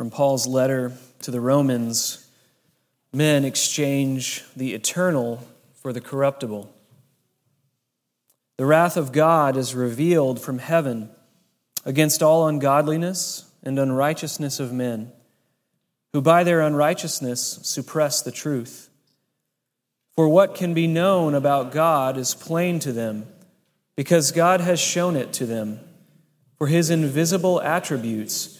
from Paul's letter to the Romans, men exchange the eternal for the corruptible. The wrath of God is revealed from heaven against all ungodliness and unrighteousness of men, who by their unrighteousness suppress the truth. For what can be known about God is plain to them, because God has shown it to them. For his invisible attributes,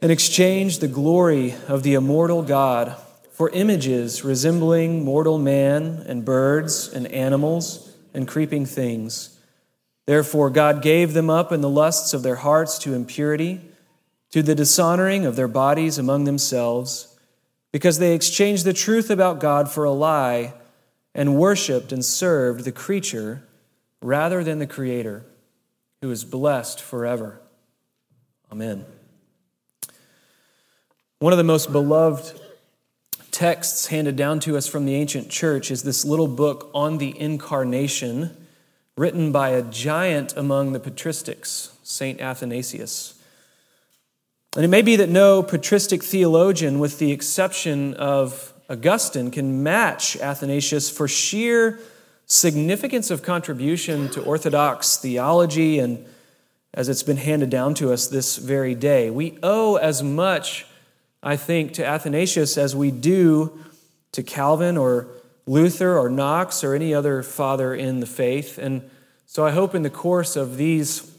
and exchanged the glory of the immortal God for images resembling mortal man and birds and animals and creeping things. Therefore, God gave them up in the lusts of their hearts to impurity, to the dishonoring of their bodies among themselves, because they exchanged the truth about God for a lie and worshiped and served the creature rather than the Creator, who is blessed forever. Amen. One of the most beloved texts handed down to us from the ancient church is this little book on the incarnation, written by a giant among the patristics, St. Athanasius. And it may be that no patristic theologian, with the exception of Augustine, can match Athanasius for sheer significance of contribution to Orthodox theology and as it's been handed down to us this very day. We owe as much I think, to Athanasius as we do to Calvin or Luther or Knox or any other father in the faith. And so I hope in the course of these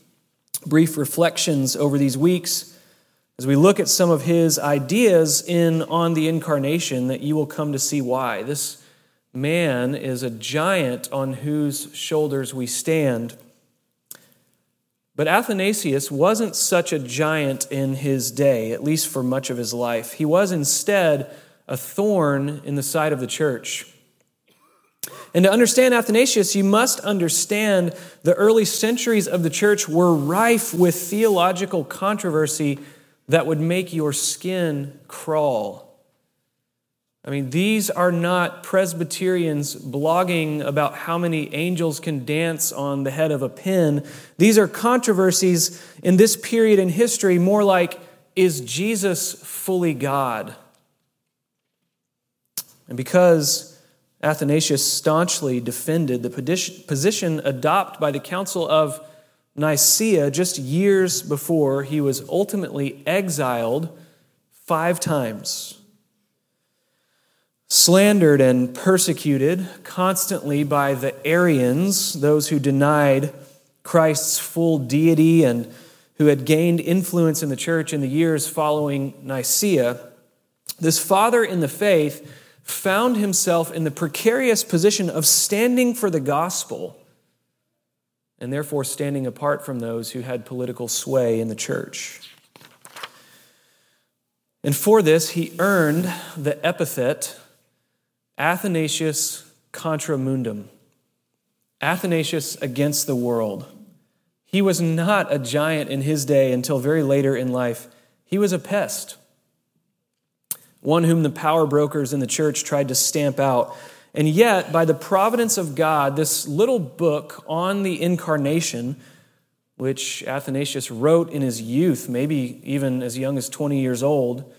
brief reflections over these weeks, as we look at some of his ideas in on the incarnation, that you will come to see why. This man is a giant on whose shoulders we stand. But Athanasius wasn't such a giant in his day, at least for much of his life. He was instead a thorn in the side of the church. And to understand Athanasius, you must understand the early centuries of the church were rife with theological controversy that would make your skin crawl. I mean, these are not Presbyterians blogging about how many angels can dance on the head of a pin. These are controversies in this period in history, more like, is Jesus fully God? And because Athanasius staunchly defended the position adopted by the Council of Nicaea just years before he was ultimately exiled five times slandered and persecuted constantly by the Arians, those who denied Christ's full deity and who had gained influence in the church in the years following Nicaea, this father in the faith found himself in the precarious position of standing for the gospel and therefore standing apart from those who had political sway in the church. And for this, he earned the epithet Athanasius contra mundum, Athanasius against the world. He was not a giant in his day until very later in life. He was a pest, one whom the power brokers in the church tried to stamp out. And yet, by the providence of God, this little book on the incarnation, which Athanasius wrote in his youth, maybe even as young as 20 years old,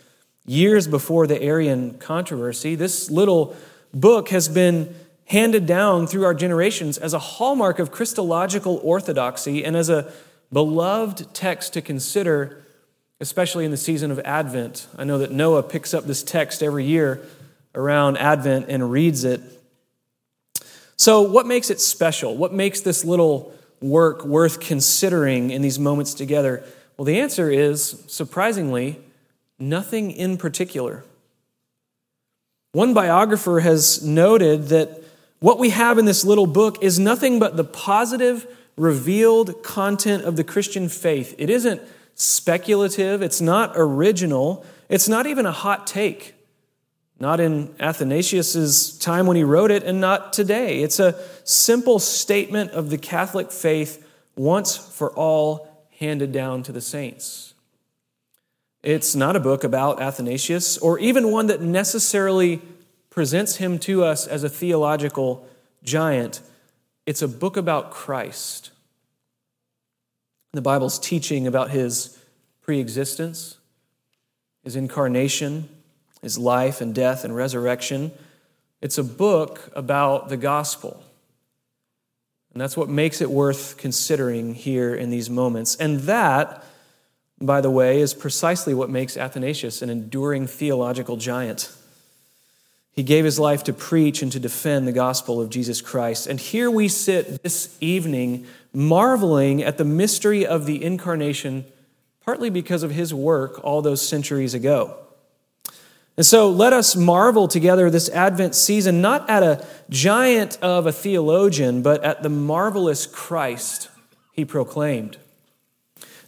years before the Arian controversy, this little book has been handed down through our generations as a hallmark of Christological orthodoxy and as a beloved text to consider, especially in the season of Advent. I know that Noah picks up this text every year around Advent and reads it. So, what makes it special? What makes this little work worth considering in these moments together? Well, the answer is surprisingly, nothing in particular. One biographer has noted that what we have in this little book is nothing but the positive, revealed content of the Christian faith. It isn't speculative, it's not original, It's not even a hot take. Not in Athanasius's time when he wrote it, and not today. It's a simple statement of the Catholic faith once for all handed down to the saints. It's not a book about Athanasius, or even one that necessarily presents him to us as a theological giant. It's a book about Christ. The Bible's teaching about his preexistence, his incarnation, his life and death and resurrection. It's a book about the gospel. And that's what makes it worth considering here in these moments. And that, by the way, is precisely what makes Athanasius an enduring theological giant. He gave his life to preach and to defend the gospel of Jesus Christ. And here we sit this evening marveling at the mystery of the incarnation, partly because of his work all those centuries ago. And so let us marvel together this Advent season, not at a giant of a theologian, but at the marvelous Christ he proclaimed.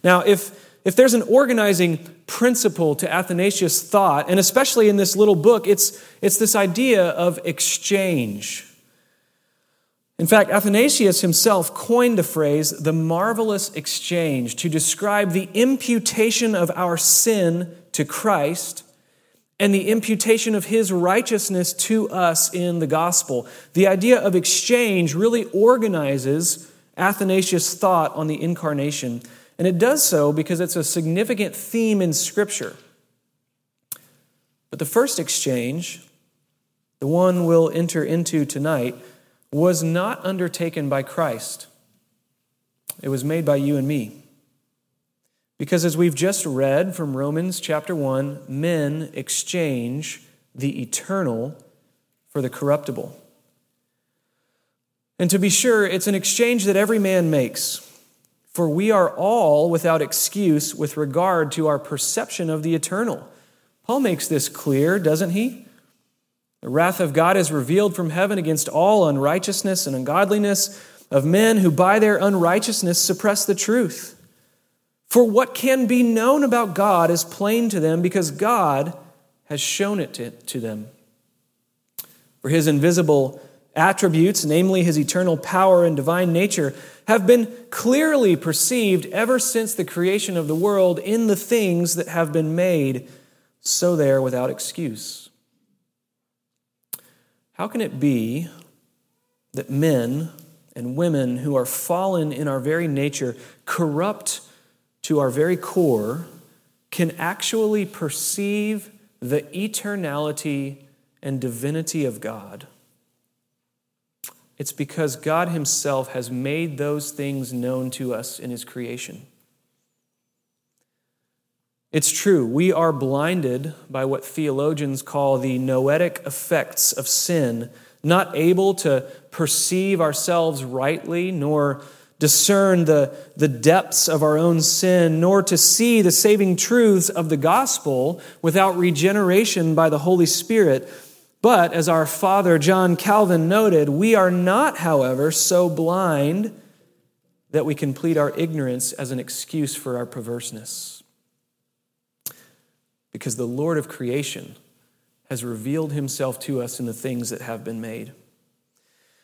Now, if, if there's an organizing principle to Athanasius' thought, and especially in this little book, it's, it's this idea of exchange. In fact, Athanasius himself coined the phrase the marvelous exchange to describe the imputation of our sin to Christ and the imputation of his righteousness to us in the gospel. The idea of exchange really organizes Athanasius' thought on the incarnation, and it does so because it's a significant theme in Scripture. But the first exchange, the one we'll enter into tonight, was not undertaken by Christ. It was made by you and me. Because as we've just read from Romans chapter 1, men exchange the eternal for the corruptible. And to be sure, it's an exchange that every man makes. For we are all without excuse with regard to our perception of the eternal. Paul makes this clear, doesn't he? The wrath of God is revealed from heaven against all unrighteousness and ungodliness of men who by their unrighteousness suppress the truth. For what can be known about God is plain to them because God has shown it to, them. For his invisible attributes, namely his eternal power and divine nature, have been clearly perceived ever since the creation of the world in the things that have been made, so they are without excuse. How can it be that men and women who are fallen in our very nature, corrupt, to our very core, can actually perceive the eternality and divinity of God. It's because God Himself has made those things known to us in His creation. It's true, we are blinded by what theologians call the noetic effects of sin, not able to perceive ourselves rightly, nor discern the, the depths of our own sin, nor to see the saving truths of the gospel without regeneration by the Holy Spirit. But as our father John Calvin noted, we are not, however, so blind that we can plead our ignorance as an excuse for our perverseness. Because the Lord of creation has revealed himself to us in the things that have been made.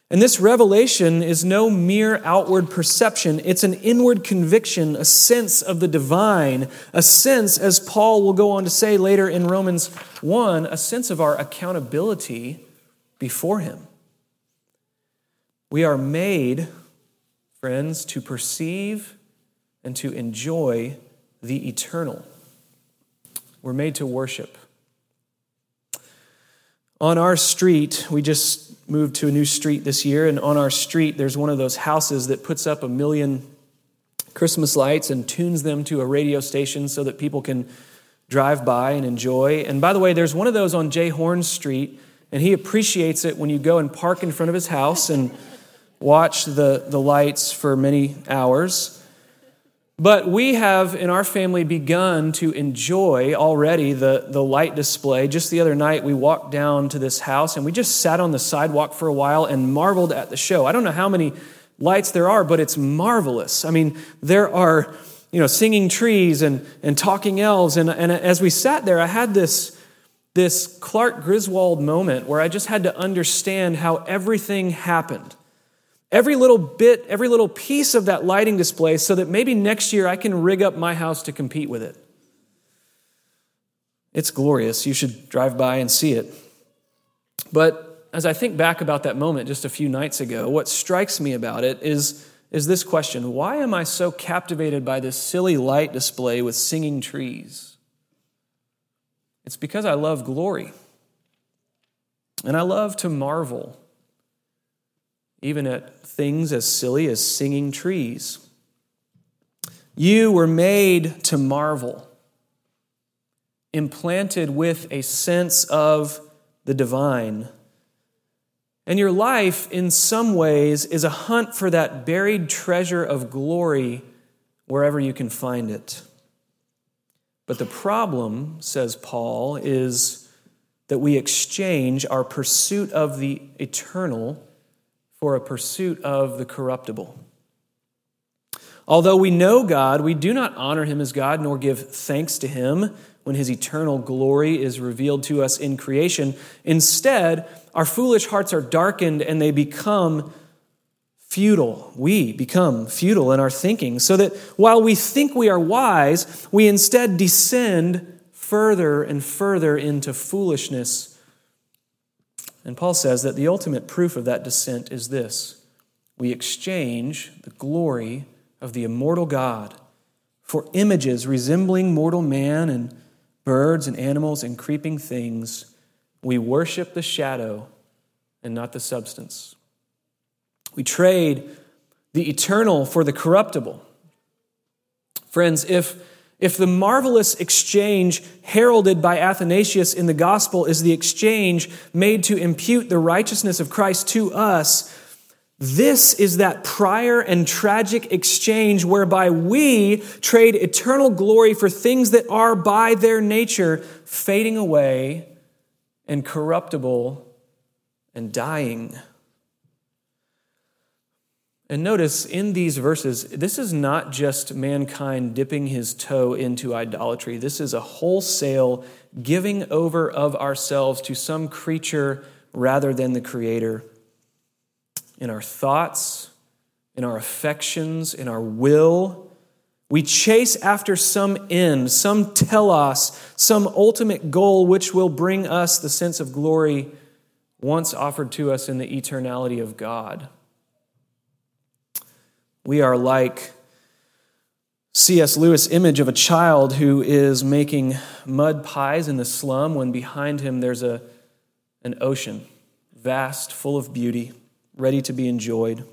And this revelation is no mere outward perception, it's an inward conviction, a sense of the divine, a sense, as Paul will go on to say later in Romans 1, a sense of our accountability before Him. We are made, friends, to perceive and to enjoy the eternal. We're made to worship. On our street, we just moved to a new street this year, and on our street, there's one of those houses that puts up a million Christmas lights and tunes them to a radio station so that people can drive by and enjoy. And by the way, there's one of those on Jay Horn Street, and he appreciates it when you go and park in front of his house and watch the, the lights for many hours. But we have in our family begun to enjoy already the, the light display. Just the other night, we walked down to this house and we just sat on the sidewalk for a while and marveled at the show. I don't know how many lights there are, but it's marvelous. I mean, there are you know, singing trees and, and talking elves. And, and as we sat there, I had this, this Clark Griswold moment where I just had to understand how everything happened. Every little bit, every little piece of that lighting display, so that maybe next year I can rig up my house to compete with it. It's glorious. You should drive by and see it. But as I think back about that moment just a few nights ago, what strikes me about it is is this question Why am I so captivated by this silly light display with singing trees? It's because I love glory. And I love to marvel, even at things as silly as singing trees. You were made to marvel, implanted with a sense of the divine. And your life, in some ways, is a hunt for that buried treasure of glory wherever you can find it. But the problem, says Paul, is that we exchange our pursuit of the eternal for a pursuit of the corruptible. Although we know God, we do not honor him as God nor give thanks to him when his eternal glory is revealed to us in creation. Instead, our foolish hearts are darkened and they become futile. We become futile in our thinking, so that while we think we are wise, we instead descend further and further into foolishness. And Paul says that the ultimate proof of that descent is this we exchange the glory of the immortal God for images resembling mortal man and birds and animals and creeping things, we worship the shadow and not the substance. We trade the eternal for the corruptible. Friends, if, if the marvelous exchange heralded by Athanasius in the gospel is the exchange made to impute the righteousness of Christ to us, this is that prior and tragic exchange whereby we trade eternal glory for things that are by their nature fading away and corruptible and dying. And notice in these verses, this is not just mankind dipping his toe into idolatry. This is a wholesale giving over of ourselves to some creature rather than the Creator in our thoughts, in our affections, in our will. We chase after some end, some telos, some ultimate goal which will bring us the sense of glory once offered to us in the eternality of God. We are like C.S. Lewis' image of a child who is making mud pies in the slum when behind him there's a, an ocean, vast, full of beauty ready to be enjoyed?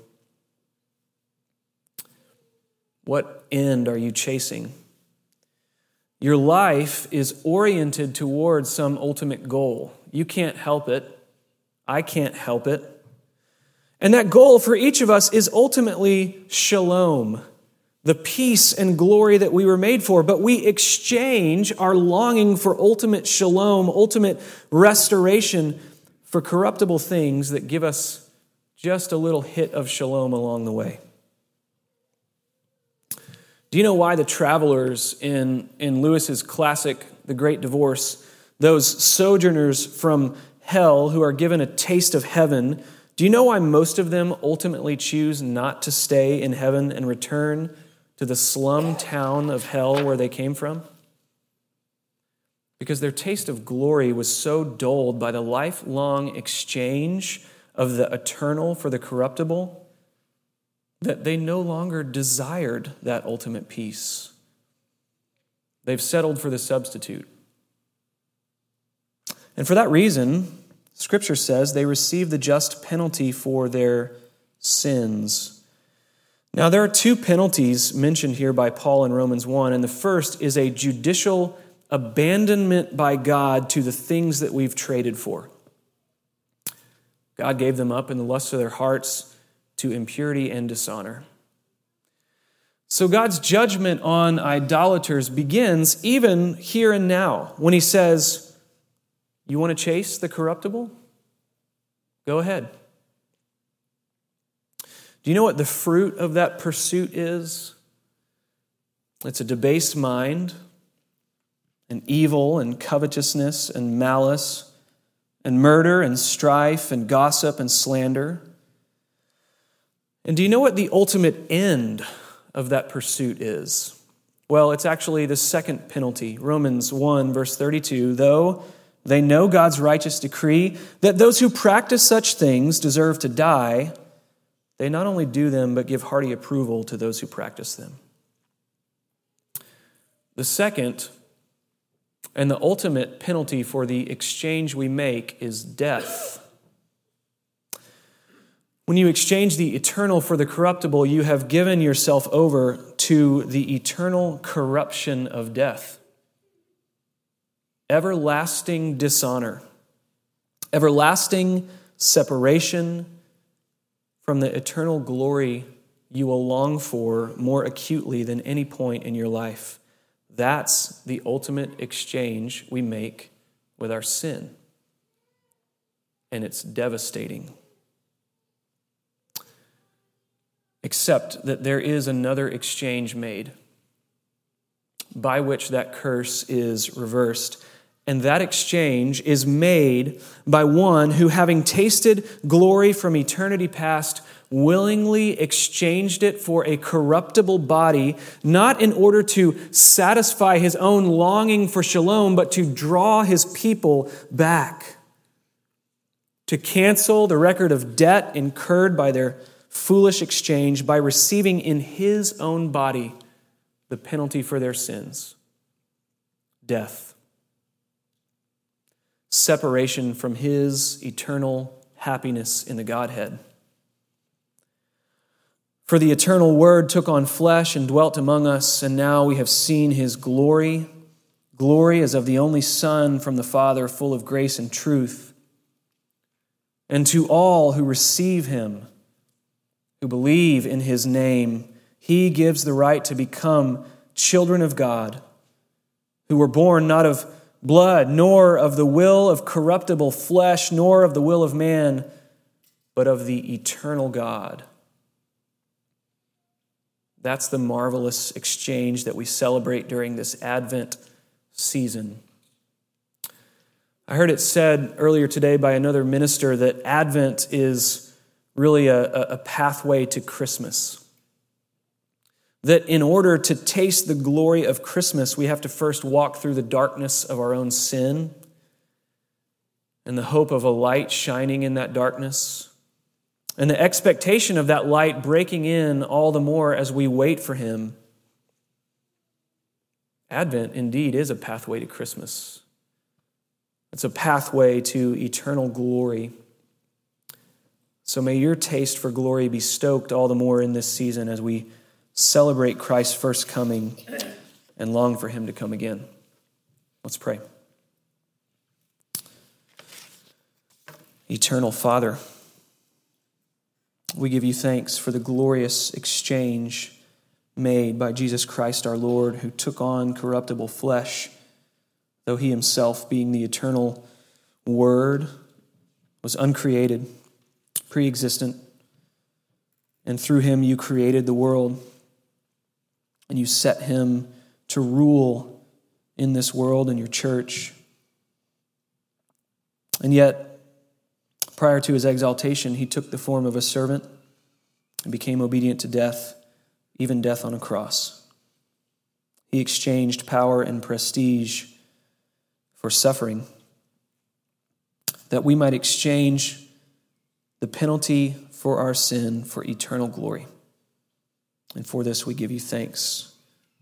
What end are you chasing? Your life is oriented towards some ultimate goal. You can't help it. I can't help it. And that goal for each of us is ultimately shalom, the peace and glory that we were made for. But we exchange our longing for ultimate shalom, ultimate restoration, for corruptible things that give us just a little hit of shalom along the way. Do you know why the travelers in, in Lewis's classic, The Great Divorce, those sojourners from hell who are given a taste of heaven, do you know why most of them ultimately choose not to stay in heaven and return to the slum town of hell where they came from? Because their taste of glory was so dulled by the lifelong exchange of the eternal for the corruptible, that they no longer desired that ultimate peace. They've settled for the substitute. And for that reason, Scripture says they receive the just penalty for their sins. Now, there are two penalties mentioned here by Paul in Romans 1, and the first is a judicial abandonment by God to the things that we've traded for. God gave them up in the lust of their hearts to impurity and dishonor. So God's judgment on idolaters begins even here and now when he says, You want to chase the corruptible? Go ahead. Do you know what the fruit of that pursuit is? It's a debased mind, and evil, and covetousness, and malice, and murder, and strife, and gossip, and slander. And do you know what the ultimate end of that pursuit is? Well, it's actually the second penalty. Romans 1, verse 32. Though they know God's righteous decree that those who practice such things deserve to die, they not only do them, but give hearty approval to those who practice them. The second and the ultimate penalty for the exchange we make is death. When you exchange the eternal for the corruptible, you have given yourself over to the eternal corruption of death. Everlasting dishonor, everlasting separation from the eternal glory you will long for more acutely than any point in your life. That's the ultimate exchange we make with our sin. And it's devastating. Except that there is another exchange made by which that curse is reversed. And that exchange is made by one who, having tasted glory from eternity past, willingly exchanged it for a corruptible body, not in order to satisfy his own longing for shalom, but to draw his people back, to cancel the record of debt incurred by their foolish exchange by receiving in his own body the penalty for their sins death, separation from his eternal happiness in the Godhead. For the eternal Word took on flesh and dwelt among us, and now we have seen his glory. Glory as of the only Son from the Father, full of grace and truth. And to all who receive him, who believe in his name, he gives the right to become children of God, who were born not of blood, nor of the will of corruptible flesh, nor of the will of man, but of the eternal God. That's the marvelous exchange that we celebrate during this Advent season. I heard it said earlier today by another minister that Advent is really a, a pathway to Christmas. That in order to taste the glory of Christmas, we have to first walk through the darkness of our own sin and the hope of a light shining in that darkness and the expectation of that light breaking in all the more as we wait for Him. Advent indeed is a pathway to Christmas. It's a pathway to eternal glory. So may your taste for glory be stoked all the more in this season as we celebrate Christ's first coming and long for Him to come again. Let's pray. Eternal Father, we give you thanks for the glorious exchange made by Jesus Christ our Lord, who took on corruptible flesh, though he himself, being the eternal Word, was uncreated, pre existent, and through him you created the world, and you set him to rule in this world and your church. And yet, Prior to his exaltation, he took the form of a servant and became obedient to death, even death on a cross. He exchanged power and prestige for suffering, that we might exchange the penalty for our sin for eternal glory. And for this we give you thanks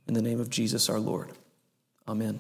in the name of Jesus our Lord. Amen.